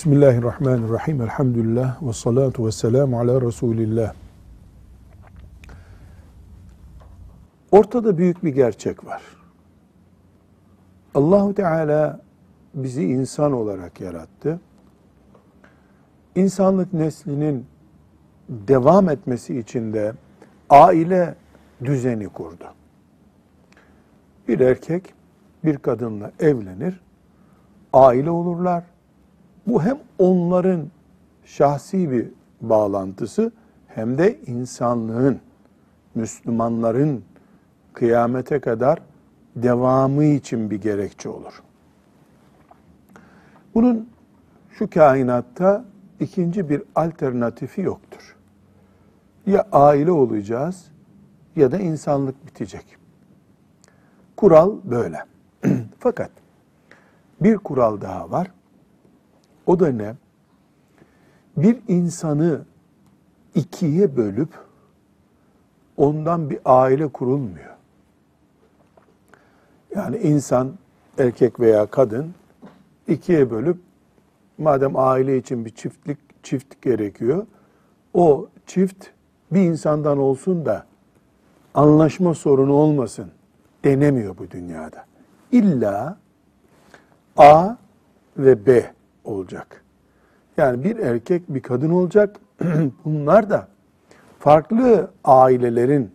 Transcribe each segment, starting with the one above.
Bismillahirrahmanirrahim. Elhamdülillah ve salatu ve selamu ala Resulillah. Ortada büyük bir gerçek var. Allahu Teala bizi insan olarak yarattı. İnsanlık neslinin devam etmesi için de aile düzeni kurdu. Bir erkek bir kadınla evlenir, aile olurlar. Bu hem onların şahsi bir bağlantısı hem de insanlığın, Müslümanların kıyamete kadar devamı için bir gerekçe olur. Bunun şu kainatta ikinci bir alternatifi yoktur. Ya aile olacağız ya da insanlık bitecek. Kural böyle. Fakat bir kural daha var. O da ne? Bir insanı ikiye bölüp ondan bir aile kurulmuyor. Yani insan erkek veya kadın ikiye bölüp madem aile için bir çiftlik çift gerekiyor. O çift bir insandan olsun da anlaşma sorunu olmasın denemiyor bu dünyada. İlla A ve B olacak. Yani bir erkek bir kadın olacak. Bunlar da farklı ailelerin,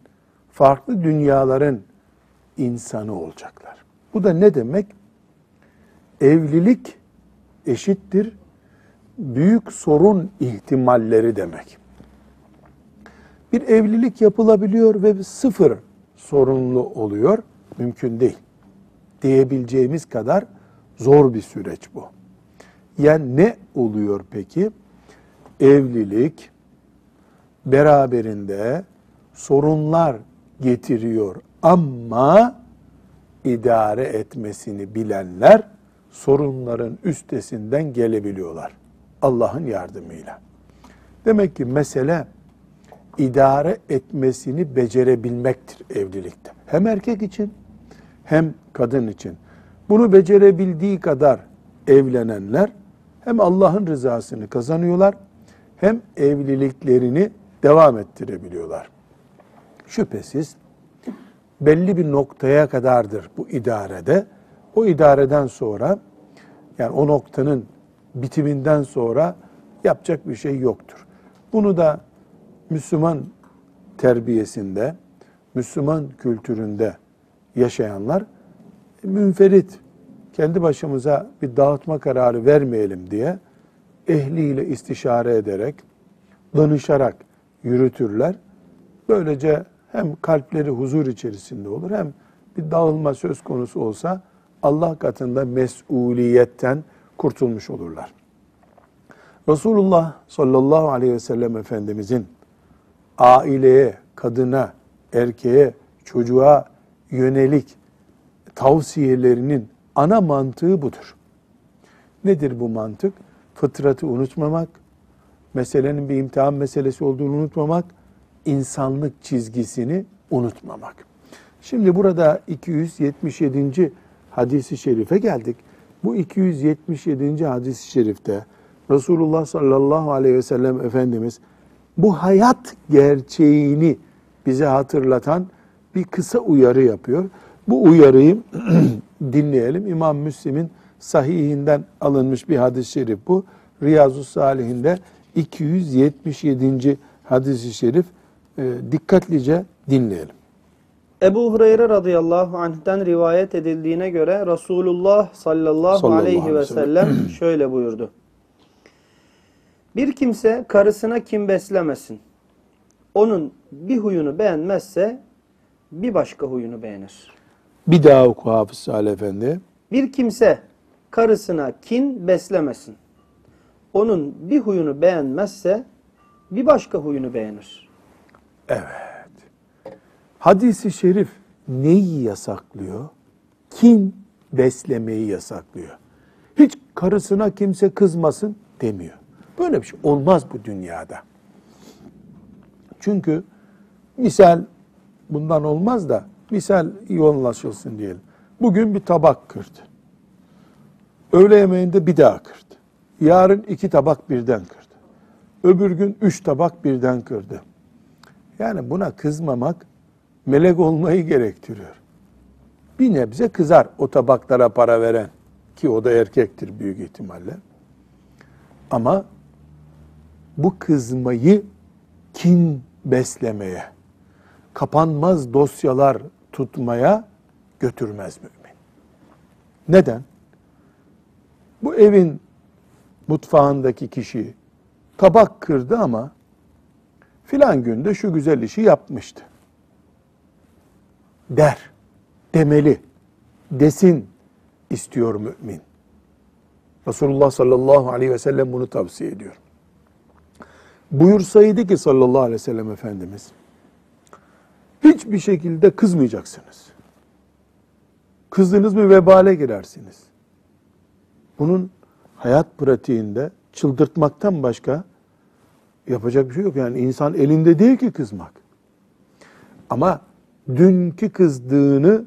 farklı dünyaların insanı olacaklar. Bu da ne demek? Evlilik eşittir büyük sorun ihtimalleri demek. Bir evlilik yapılabiliyor ve sıfır sorunlu oluyor. Mümkün değil. Diyebileceğimiz kadar zor bir süreç bu. Yani ne oluyor peki? Evlilik beraberinde sorunlar getiriyor ama idare etmesini bilenler sorunların üstesinden gelebiliyorlar. Allah'ın yardımıyla. Demek ki mesele idare etmesini becerebilmektir evlilikte. Hem erkek için hem kadın için. Bunu becerebildiği kadar evlenenler hem Allah'ın rızasını kazanıyorlar hem evliliklerini devam ettirebiliyorlar. Şüphesiz belli bir noktaya kadardır bu idarede. O idareden sonra yani o noktanın bitiminden sonra yapacak bir şey yoktur. Bunu da Müslüman terbiyesinde, Müslüman kültüründe yaşayanlar münferit kendi başımıza bir dağıtma kararı vermeyelim diye ehliyle istişare ederek, danışarak yürütürler. Böylece hem kalpleri huzur içerisinde olur hem bir dağılma söz konusu olsa Allah katında mesuliyetten kurtulmuş olurlar. Resulullah sallallahu aleyhi ve sellem Efendimizin aileye, kadına, erkeğe, çocuğa yönelik tavsiyelerinin ana mantığı budur. Nedir bu mantık? Fıtratı unutmamak, meselenin bir imtihan meselesi olduğunu unutmamak, insanlık çizgisini unutmamak. Şimdi burada 277. hadisi şerife geldik. Bu 277. hadis-i şerifte Resulullah sallallahu aleyhi ve sellem Efendimiz bu hayat gerçeğini bize hatırlatan bir kısa uyarı yapıyor. Bu uyarıyı dinleyelim. İmam Müslim'in sahihinden alınmış bir hadis-i şerif bu. Riyazu Salihinde 277. hadis-i şerif e, dikkatlice dinleyelim. Ebu Hureyre radıyallahu anh'ten rivayet edildiğine göre Resulullah sallallahu, Sallallahu aleyhi ve sellem şöyle buyurdu. Bir kimse karısına kim beslemesin. Onun bir huyunu beğenmezse bir başka huyunu beğenir. Bir daha oku Hafız Salih Efendi. Bir kimse karısına kin beslemesin. Onun bir huyunu beğenmezse bir başka huyunu beğenir. Evet. Hadisi şerif neyi yasaklıyor? Kin beslemeyi yasaklıyor. Hiç karısına kimse kızmasın demiyor. Böyle bir şey olmaz bu dünyada. Çünkü misal bundan olmaz da misal iyi diyelim. Bugün bir tabak kırdı. Öğle yemeğinde bir daha kırdı. Yarın iki tabak birden kırdı. Öbür gün üç tabak birden kırdı. Yani buna kızmamak melek olmayı gerektiriyor. Bir nebze kızar o tabaklara para veren ki o da erkektir büyük ihtimalle. Ama bu kızmayı kin beslemeye, kapanmaz dosyalar tutmaya götürmez mümin. Neden? Bu evin mutfağındaki kişi tabak kırdı ama filan günde şu güzel işi yapmıştı. Der, demeli, desin istiyor mümin. Resulullah sallallahu aleyhi ve sellem bunu tavsiye ediyor. Buyursaydı ki sallallahu aleyhi ve sellem Efendimiz, hiçbir şekilde kızmayacaksınız. Kızdınız mı vebale girersiniz. Bunun hayat pratiğinde çıldırtmaktan başka yapacak bir şey yok. Yani insan elinde değil ki kızmak. Ama dünkü kızdığını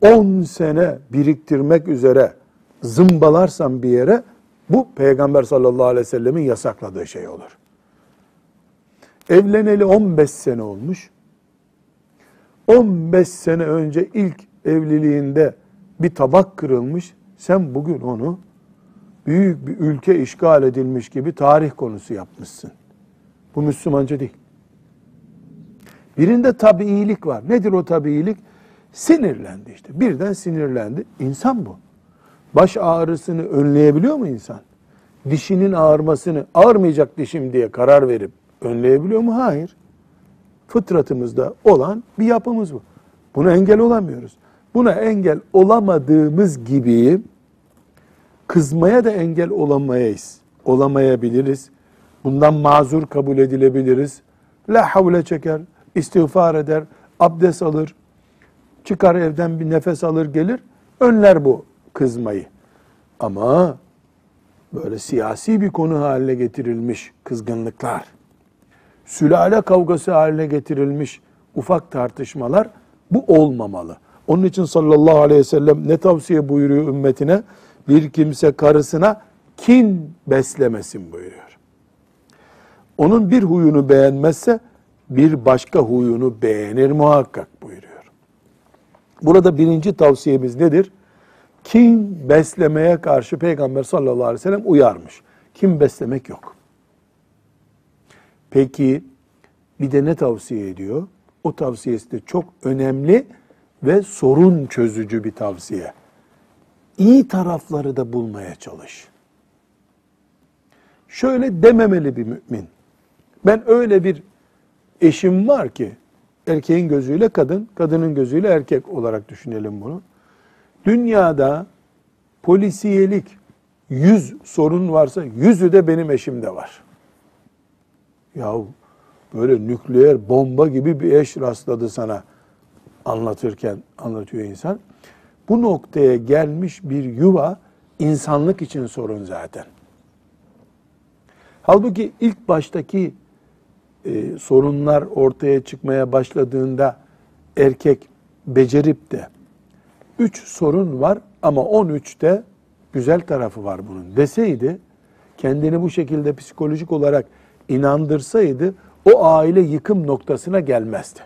10 sene biriktirmek üzere zımbalarsan bir yere bu Peygamber sallallahu aleyhi ve sellemin yasakladığı şey olur. Evleneli 15 sene olmuş. 15 sene önce ilk evliliğinde bir tabak kırılmış. Sen bugün onu büyük bir ülke işgal edilmiş gibi tarih konusu yapmışsın. Bu Müslümanca değil. Birinde tabiilik var. Nedir o tabiilik? Sinirlendi işte. Birden sinirlendi. İnsan bu. Baş ağrısını önleyebiliyor mu insan? Dişinin ağrımasını ağrmayacak dişim diye karar verip önleyebiliyor mu? Hayır. Fıtratımızda olan bir yapımız bu. Buna engel olamıyoruz. Buna engel olamadığımız gibi kızmaya da engel olamayız. Olamayabiliriz. Bundan mazur kabul edilebiliriz. La havle çeker, istiğfar eder, abdest alır, çıkar evden bir nefes alır gelir, önler bu kızmayı. Ama böyle siyasi bir konu haline getirilmiş kızgınlıklar, sülale kavgası haline getirilmiş ufak tartışmalar bu olmamalı. Onun için sallallahu aleyhi ve sellem ne tavsiye buyuruyor ümmetine? Bir kimse karısına kin beslemesin buyuruyor. Onun bir huyunu beğenmezse bir başka huyunu beğenir muhakkak buyuruyor. Burada birinci tavsiyemiz nedir? Kin beslemeye karşı Peygamber sallallahu aleyhi ve sellem uyarmış. Kim beslemek yok. Peki bir de ne tavsiye ediyor? O tavsiyesi de çok önemli ve sorun çözücü bir tavsiye. İyi tarafları da bulmaya çalış. Şöyle dememeli bir mümin. Ben öyle bir eşim var ki erkeğin gözüyle kadın, kadının gözüyle erkek olarak düşünelim bunu. Dünyada polisiyelik yüz sorun varsa yüzü de benim eşimde var. Yahu böyle nükleer bomba gibi bir eş rastladı sana anlatırken anlatıyor insan. Bu noktaya gelmiş bir yuva insanlık için sorun zaten. Halbuki ilk baştaki e, sorunlar ortaya çıkmaya başladığında erkek becerip de üç sorun var ama on üçte güzel tarafı var bunun deseydi kendini bu şekilde psikolojik olarak inandırsaydı o aile yıkım noktasına gelmezdi.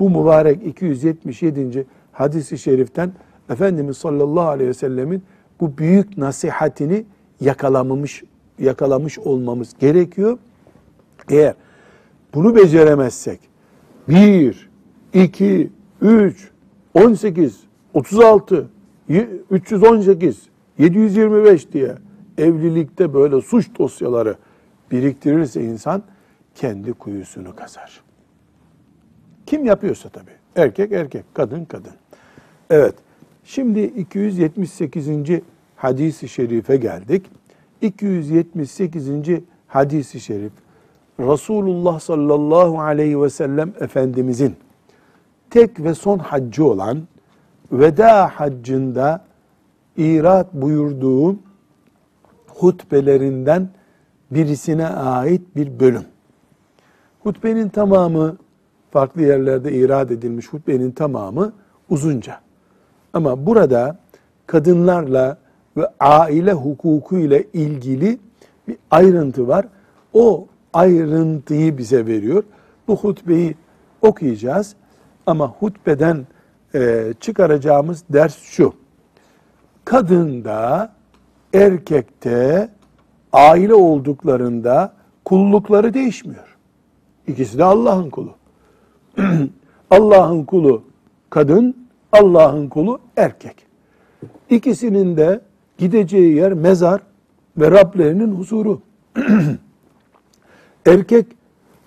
Bu mübarek 277. hadisi şeriften Efendimiz sallallahu aleyhi ve sellemin bu büyük nasihatini yakalamamış yakalamış olmamız gerekiyor. Eğer bunu beceremezsek 1, 2, 3, 18, 36, 318, 725 diye evlilikte böyle suç dosyaları biriktirirse insan kendi kuyusunu kazar. Kim yapıyorsa tabii. Erkek erkek, kadın kadın. Evet. Şimdi 278. hadisi şerife geldik. 278. hadisi şerif Resulullah sallallahu aleyhi ve sellem Efendimizin tek ve son haccı olan veda haccında irat buyurduğu hutbelerinden birisine ait bir bölüm. Hutbenin tamamı farklı yerlerde irad edilmiş hutbenin tamamı uzunca. Ama burada kadınlarla ve aile hukuku ile ilgili bir ayrıntı var. O ayrıntıyı bize veriyor. Bu hutbeyi okuyacağız ama hutbeden e, çıkaracağımız ders şu. Kadında, erkekte, aile olduklarında kullukları değişmiyor. İkisi de Allah'ın kulu. Allah'ın kulu kadın, Allah'ın kulu erkek. İkisinin de gideceği yer mezar ve Rablerinin huzuru. Erkek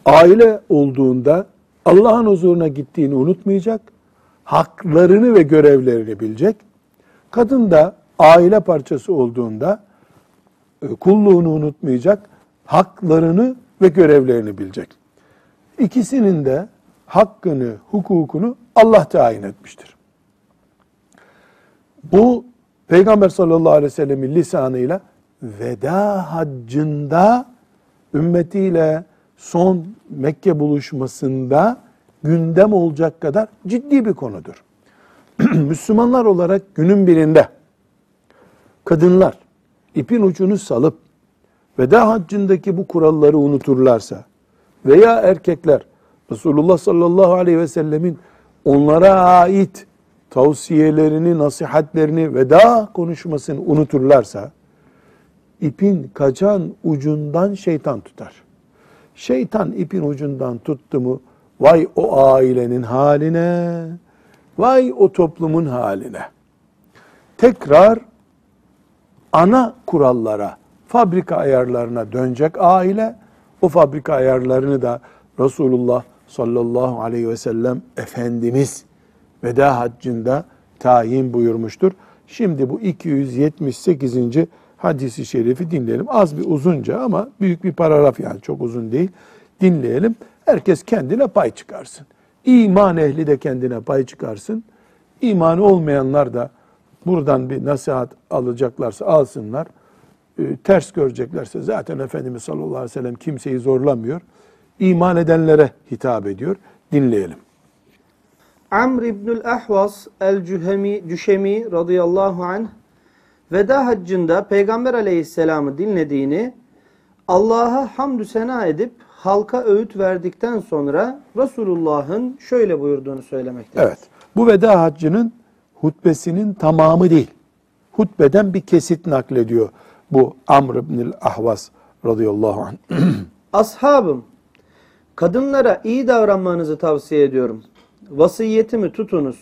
aile olduğunda Allah'ın huzuruna gittiğini unutmayacak, haklarını ve görevlerini bilecek. Kadın da aile parçası olduğunda kulluğunu unutmayacak, haklarını ve görevlerini bilecek. İkisinin de hakkını, hukukunu Allah tayin etmiştir. Bu Peygamber sallallahu aleyhi ve sellemin lisanıyla veda haccında ümmetiyle son Mekke buluşmasında gündem olacak kadar ciddi bir konudur. Müslümanlar olarak günün birinde kadınlar ipin ucunu salıp veda haccındaki bu kuralları unuturlarsa veya erkekler Resulullah sallallahu aleyhi ve sellemin onlara ait tavsiyelerini, nasihatlerini, veda konuşmasını unuturlarsa ipin kaçan ucundan şeytan tutar. Şeytan ipin ucundan tuttu mu vay o ailenin haline, vay o toplumun haline. Tekrar ana kurallara, fabrika ayarlarına dönecek aile, o fabrika ayarlarını da Resulullah sallallahu aleyhi ve sellem Efendimiz veda haccında tayin buyurmuştur. Şimdi bu 278. hadisi şerifi dinleyelim. Az bir uzunca ama büyük bir paragraf yani çok uzun değil. Dinleyelim. Herkes kendine pay çıkarsın. İman ehli de kendine pay çıkarsın. İmanı olmayanlar da buradan bir nasihat alacaklarsa alsınlar. E, ters göreceklerse zaten Efendimiz sallallahu aleyhi ve sellem kimseyi zorlamıyor. İman edenlere hitap ediyor. Dinleyelim. Amr İbnül Ahvas el-Cühemi Cüşemi radıyallahu anh veda haccında Peygamber aleyhisselamı dinlediğini Allah'a hamdü sena edip halka öğüt verdikten sonra Resulullah'ın şöyle buyurduğunu söylemektedir. Evet. Bu veda haccının hutbesinin tamamı değil. Hutbeden bir kesit naklediyor bu Amr ibnül Ahvas radıyallahu anh. Ashabım, kadınlara iyi davranmanızı tavsiye ediyorum. Vasiyetimi tutunuz.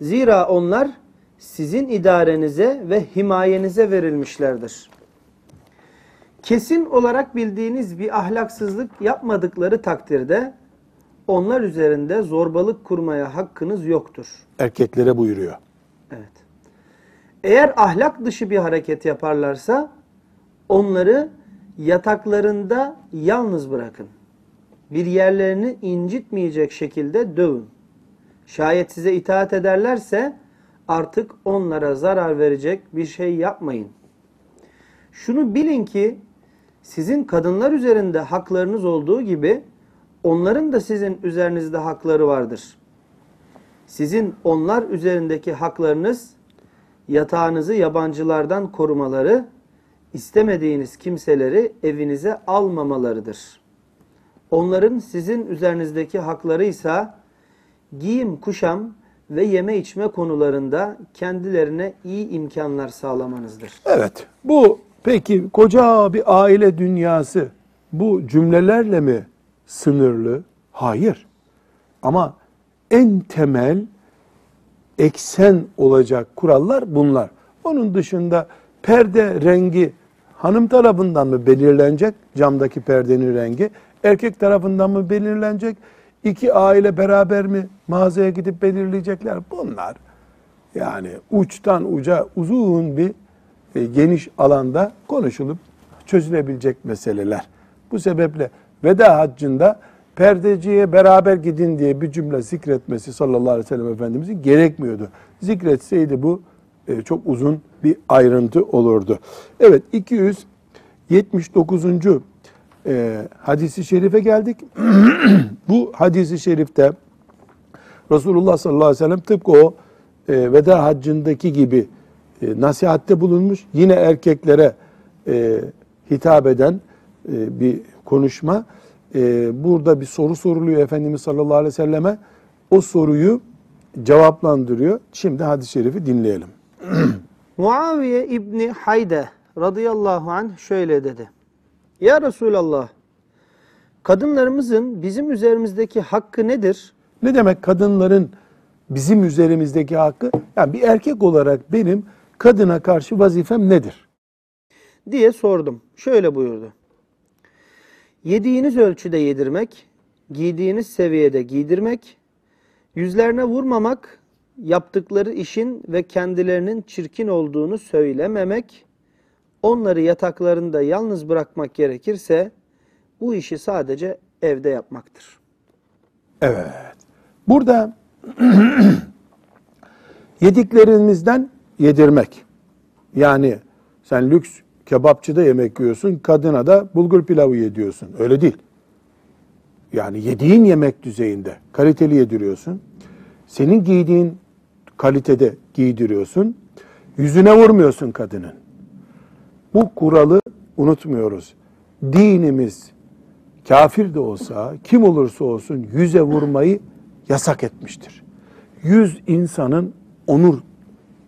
Zira onlar sizin idarenize ve himayenize verilmişlerdir. Kesin olarak bildiğiniz bir ahlaksızlık yapmadıkları takdirde onlar üzerinde zorbalık kurmaya hakkınız yoktur. Erkeklere buyuruyor. Evet. Eğer ahlak dışı bir hareket yaparlarsa onları yataklarında yalnız bırakın. Bir yerlerini incitmeyecek şekilde dövün. Şayet size itaat ederlerse artık onlara zarar verecek bir şey yapmayın. Şunu bilin ki sizin kadınlar üzerinde haklarınız olduğu gibi onların da sizin üzerinizde hakları vardır. Sizin onlar üzerindeki haklarınız yatağınızı yabancılardan korumaları, istemediğiniz kimseleri evinize almamalarıdır. Onların sizin üzerinizdeki hakları ise giyim, kuşam ve yeme içme konularında kendilerine iyi imkanlar sağlamanızdır. Evet. Bu peki koca bir aile dünyası bu cümlelerle mi sınırlı? Hayır. Ama en temel eksen olacak kurallar bunlar. Onun dışında perde rengi hanım tarafından mı belirlenecek? Camdaki perdenin rengi. Erkek tarafından mı belirlenecek? İki aile beraber mi mağazaya gidip belirleyecekler? Bunlar yani uçtan uca uzun bir e, geniş alanda konuşulup çözülebilecek meseleler. Bu sebeple veda haccında perdeciye beraber gidin diye bir cümle zikretmesi sallallahu aleyhi ve sellem Efendimizin gerekmiyordu. Zikretseydi bu e, çok uzun bir ayrıntı olurdu. Evet 279. E, hadisi şerife geldik. bu hadisi şerifte Resulullah sallallahu aleyhi ve sellem tıpkı o e, veda haccındaki gibi e, nasihatte bulunmuş. Yine erkeklere hitap eden bir konuşma. E, burada bir soru soruluyor Efendimiz sallallahu aleyhi ve selleme. O soruyu cevaplandırıyor. Şimdi hadis-i şerifi dinleyelim. Muaviye İbni Hayde radıyallahu anh şöyle dedi. Ya Resulallah, kadınlarımızın bizim üzerimizdeki hakkı nedir? Ne demek kadınların bizim üzerimizdeki hakkı? Yani bir erkek olarak benim kadına karşı vazifem nedir? diye sordum. Şöyle buyurdu. Yediğiniz ölçüde yedirmek, giydiğiniz seviyede giydirmek, yüzlerine vurmamak, yaptıkları işin ve kendilerinin çirkin olduğunu söylememek, onları yataklarında yalnız bırakmak gerekirse bu işi sadece evde yapmaktır. Evet. Burada yediklerimizden yedirmek. Yani sen lüks kebapçıda yemek yiyorsun, kadına da bulgur pilavı yediyorsun. Öyle değil. Yani yediğin yemek düzeyinde kaliteli yediriyorsun. Senin giydiğin kalitede giydiriyorsun. Yüzüne vurmuyorsun kadının. Bu kuralı unutmuyoruz. Dinimiz kafir de olsa, kim olursa olsun yüze vurmayı yasak etmiştir. Yüz insanın onur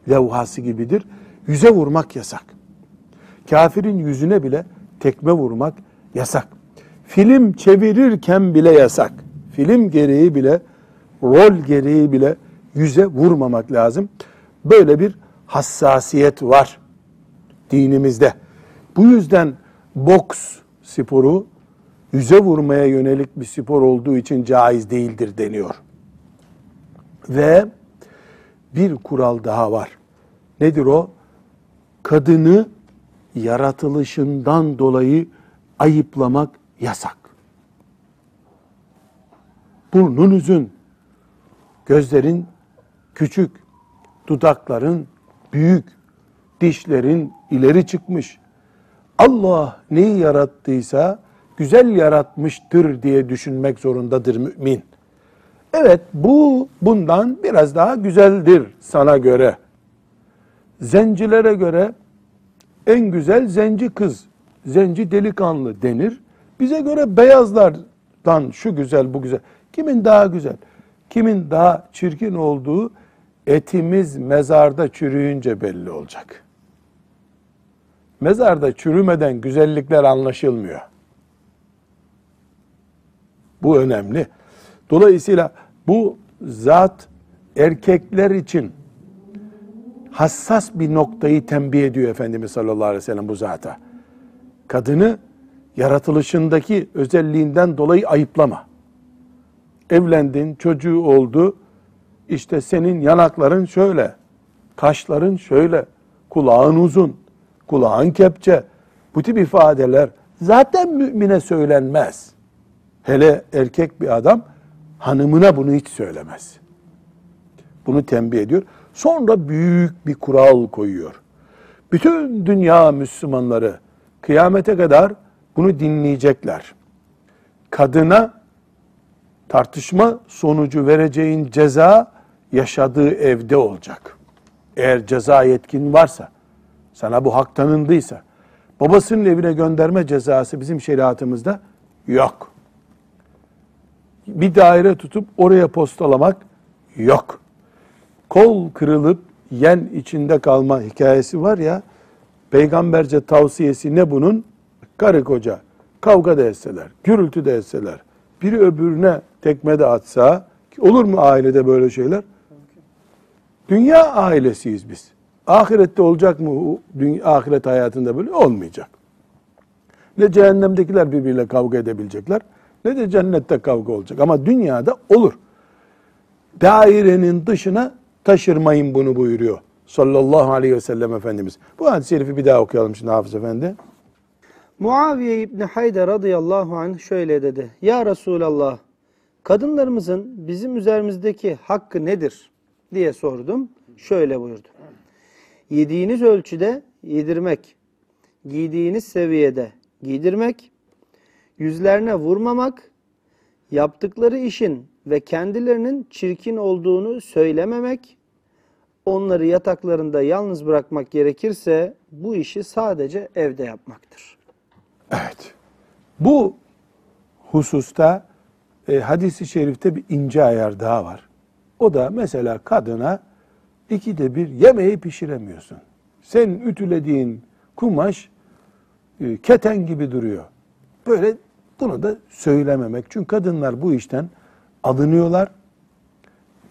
levhası gibidir. Yüze vurmak yasak. Kafirin yüzüne bile tekme vurmak yasak. Film çevirirken bile yasak. Film gereği bile, rol gereği bile yüze vurmamak lazım. Böyle bir hassasiyet var dinimizde. Bu yüzden boks sporu yüze vurmaya yönelik bir spor olduğu için caiz değildir deniyor. Ve bir kural daha var. Nedir o? Kadını yaratılışından dolayı ayıplamak yasak. Burnun uzun, gözlerin küçük, dudakların büyük, dişlerin ileri çıkmış. Allah neyi yarattıysa güzel yaratmıştır diye düşünmek zorundadır mümin. Evet bu bundan biraz daha güzeldir sana göre. Zencilere göre en güzel zenci kız, zenci delikanlı denir. Bize göre beyazlardan şu güzel bu güzel. Kimin daha güzel, kimin daha çirkin olduğu etimiz mezarda çürüyünce belli olacak. Mezarda çürümeden güzellikler anlaşılmıyor. Bu önemli. Dolayısıyla bu zat erkekler için hassas bir noktayı tembih ediyor Efendimiz sallallahu aleyhi ve sellem bu zata. Kadını yaratılışındaki özelliğinden dolayı ayıplama. Evlendin, çocuğu oldu. İşte senin yanakların şöyle, kaşların şöyle, kulağın uzun, kulağın kepçe. Bu tip ifadeler zaten mümine söylenmez. Hele erkek bir adam hanımına bunu hiç söylemez. Bunu tembih ediyor. Sonra büyük bir kural koyuyor. Bütün dünya Müslümanları kıyamete kadar bunu dinleyecekler. Kadına tartışma sonucu vereceğin ceza yaşadığı evde olacak. Eğer ceza yetkin varsa, sana bu hak tanındıysa, babasının evine gönderme cezası bizim şeriatımızda yok. Bir daire tutup oraya postalamak yok. Kol kırılıp yen içinde kalma hikayesi var ya, peygamberce tavsiyesi ne bunun? Karı koca kavga da etseler, gürültü de etseler, biri öbürüne tekme de atsa, olur mu ailede böyle şeyler? Dünya ailesiyiz biz. Ahirette olacak mı dünya, ahiret hayatında böyle? Olmayacak. Ne cehennemdekiler birbiriyle kavga edebilecekler, ne de cennette kavga olacak. Ama dünyada olur. Dairenin dışına taşırmayın bunu buyuruyor. Sallallahu aleyhi ve sellem Efendimiz. Bu hadis-i şerifi bir daha okuyalım şimdi Hafız Efendi. Muaviye İbni Hayde radıyallahu anh şöyle dedi. Ya Resulallah, kadınlarımızın bizim üzerimizdeki hakkı nedir diye sordum. Şöyle buyurdu. Yediğiniz ölçüde yedirmek, giydiğiniz seviyede giydirmek, yüzlerine vurmamak, yaptıkları işin ve kendilerinin çirkin olduğunu söylememek, onları yataklarında yalnız bırakmak gerekirse bu işi sadece evde yapmaktır. Evet. Bu hususta e, hadisi şerifte bir ince ayar daha var. O da mesela kadına ikide bir yemeği pişiremiyorsun. Senin ütülediğin kumaş e, keten gibi duruyor. Böyle bunu da söylememek. Çünkü kadınlar bu işten alınıyorlar.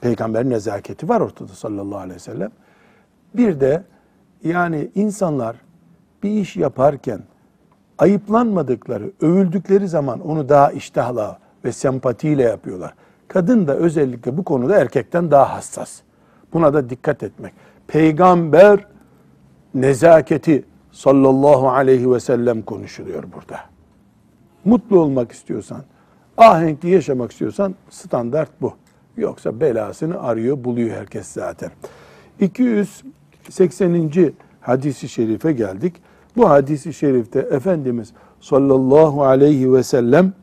Peygamber nezaketi var ortada sallallahu aleyhi ve sellem. Bir de yani insanlar bir iş yaparken ayıplanmadıkları, övüldükleri zaman onu daha iştahla ve sempatiyle yapıyorlar. Kadın da özellikle bu konuda erkekten daha hassas. Buna da dikkat etmek. Peygamber nezaketi sallallahu aleyhi ve sellem konuşuluyor burada. Mutlu olmak istiyorsan, ahenkli yaşamak istiyorsan standart bu. Yoksa belasını arıyor, buluyor herkes zaten. 280. hadisi şerife geldik. Bu hadisi şerifte Efendimiz sallallahu aleyhi ve sellem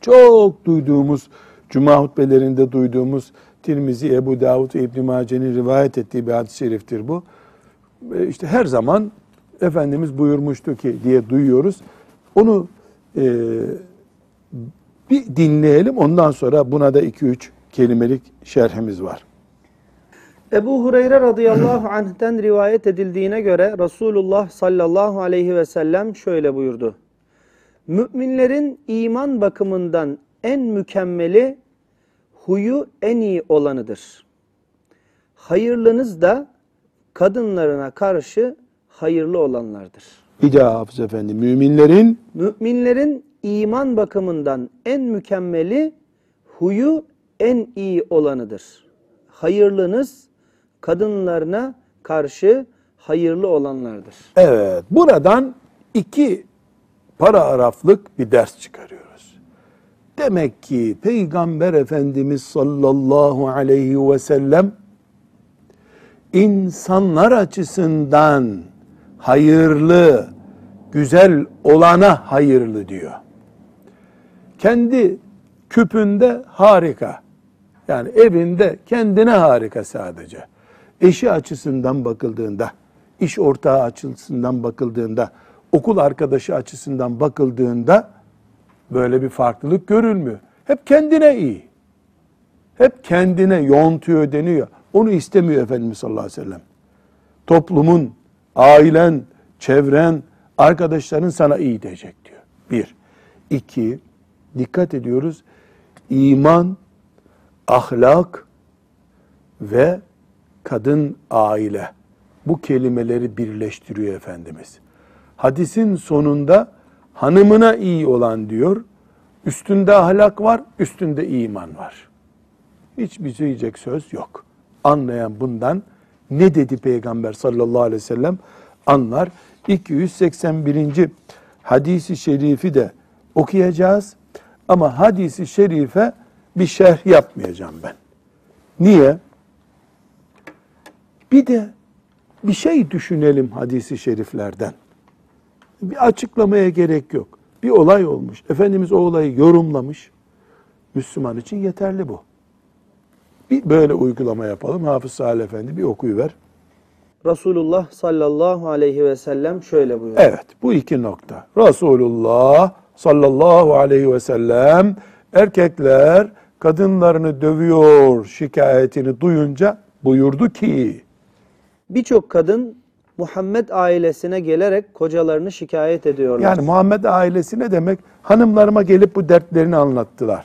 çok duyduğumuz, cuma hutbelerinde duyduğumuz Tirmizi, Ebu Davud ve İbn Mace'nin rivayet ettiği bir hadis-i şeriftir bu. E, İşte her zaman Efendimiz buyurmuştu ki diye duyuyoruz. Onu e, bir dinleyelim. Ondan sonra buna da 2-3 kelimelik şerhimiz var. Ebu Hureyre radıyallahu anh'ten rivayet edildiğine göre Resulullah sallallahu aleyhi ve sellem şöyle buyurdu. Müminlerin iman bakımından en mükemmeli huyu en iyi olanıdır. Hayırlınız da kadınlarına karşı hayırlı olanlardır. Bir daha Hafız Efendi. Müminlerin Müminlerin iman bakımından en mükemmeli huyu en iyi olanıdır. Hayırlınız kadınlarına karşı hayırlı olanlardır. Evet, buradan iki paragraflık bir ders çıkarıyoruz. Demek ki Peygamber Efendimiz sallallahu aleyhi ve sellem insanlar açısından hayırlı, güzel olana hayırlı diyor. Kendi küpünde harika. Yani evinde kendine harika sadece. Eşi açısından bakıldığında, iş ortağı açısından bakıldığında, okul arkadaşı açısından bakıldığında böyle bir farklılık görülmüyor. Hep kendine iyi. Hep kendine yontuyor deniyor. Onu istemiyor Efendimiz sallallahu aleyhi ve sellem. Toplumun, ailen, çevren, arkadaşların sana iyi diyecek diyor. Bir. İki, dikkat ediyoruz. İman, ahlak ve kadın aile. Bu kelimeleri birleştiriyor Efendimiz. Hadisin sonunda hanımına iyi olan diyor. Üstünde ahlak var, üstünde iman var. Hiçbir şey diyecek söz yok. Anlayan bundan ne dedi Peygamber sallallahu aleyhi ve sellem anlar. 281. hadisi şerifi de okuyacağız. Ama hadisi şerife bir şerh yapmayacağım ben. Niye? Bir de bir şey düşünelim hadisi şeriflerden. Bir açıklamaya gerek yok. Bir olay olmuş. Efendimiz o olayı yorumlamış. Müslüman için yeterli bu. Bir böyle uygulama yapalım. Hafız Salih Efendi bir okuyuver. Resulullah sallallahu aleyhi ve sellem şöyle buyurdu. Evet bu iki nokta. Resulullah sallallahu aleyhi ve sellem erkekler kadınlarını dövüyor şikayetini duyunca buyurdu ki Birçok kadın Muhammed ailesine gelerek kocalarını şikayet ediyorlar. yani Muhammed ailesi ne demek? Hanımlarıma gelip bu dertlerini anlattılar.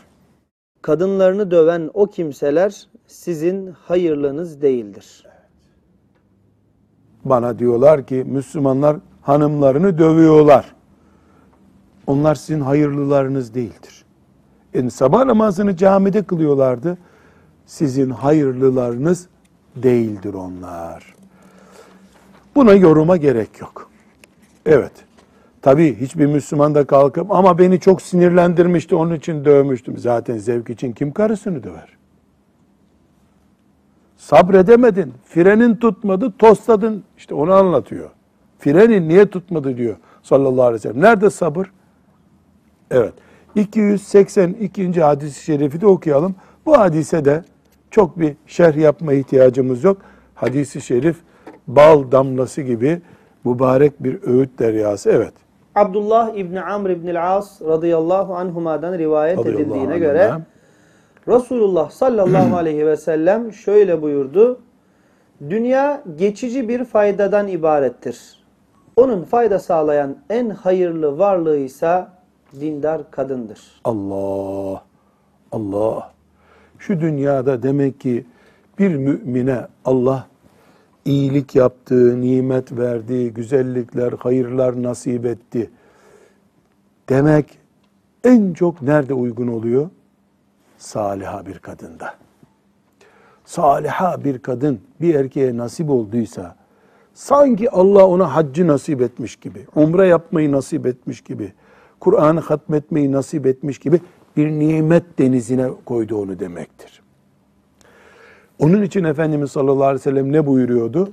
Kadınlarını döven o kimseler sizin hayırlınız değildir. Bana diyorlar ki Müslümanlar hanımlarını dövüyorlar. Onlar sizin hayırlılarınız değildir. Yani sabah namazını camide kılıyorlardı. Sizin hayırlılarınız değildir onlar. Buna yoruma gerek yok. Evet. Tabii hiçbir Müslüman da kalkıp ama beni çok sinirlendirmişti onun için dövmüştüm. Zaten zevk için kim karısını döver? Sabredemedin, frenin tutmadı, tostladın. İşte onu anlatıyor. Frenin niye tutmadı diyor sallallahu aleyhi ve sellem. Nerede sabır? Evet. 282. hadis-i şerifi de okuyalım. Bu hadise de çok bir şerh yapma ihtiyacımız yok. hadisi şerif bal damlası gibi mübarek bir öğüt deryası. Evet. Abdullah İbni Amr İbni As radıyallahu anhuma'dan rivayet Radıyallahu edildiğine anhuma. göre Resulullah sallallahu aleyhi ve sellem şöyle buyurdu. Dünya geçici bir faydadan ibarettir. Onun fayda sağlayan en hayırlı varlığı ise dindar kadındır. Allah, Allah. Şu dünyada demek ki bir mümine Allah iyilik yaptığı, nimet verdiği, güzellikler, hayırlar nasip etti. Demek en çok nerede uygun oluyor? Saliha bir kadında. Saliha bir kadın bir erkeğe nasip olduysa, sanki Allah ona haccı nasip etmiş gibi, umre yapmayı nasip etmiş gibi, Kur'an'ı hatmetmeyi nasip etmiş gibi bir nimet denizine koydu onu demektir. Onun için Efendimiz sallallahu aleyhi ve sellem ne buyuruyordu?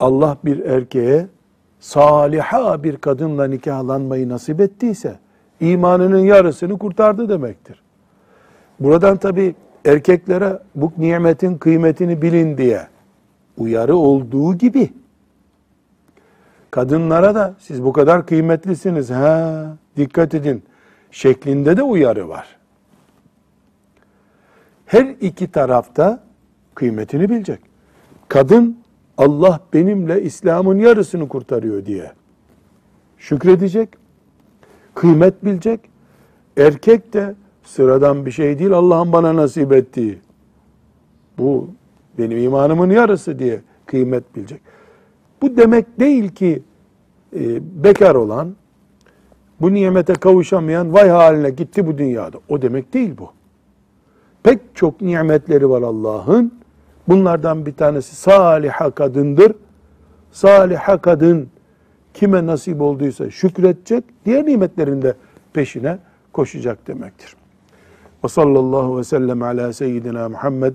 Allah bir erkeğe saliha bir kadınla nikahlanmayı nasip ettiyse imanının yarısını kurtardı demektir. Buradan tabi erkeklere bu nimetin kıymetini bilin diye uyarı olduğu gibi kadınlara da siz bu kadar kıymetlisiniz ha dikkat edin şeklinde de uyarı var. Her iki tarafta kıymetini bilecek. Kadın Allah benimle İslam'ın yarısını kurtarıyor diye şükredecek, kıymet bilecek. Erkek de sıradan bir şey değil Allah'ın bana nasip ettiği. Bu benim imanımın yarısı diye kıymet bilecek. Bu demek değil ki e, bekar olan, bu nimete kavuşamayan vay haline gitti bu dünyada. O demek değil bu. Pek çok nimetleri var Allah'ın. Bunlardan bir tanesi saliha kadındır. Saliha kadın kime nasip olduysa şükredecek, diğer nimetlerin de peşine koşacak demektir. Ve sallallahu ve sellem ala seyyidina Muhammed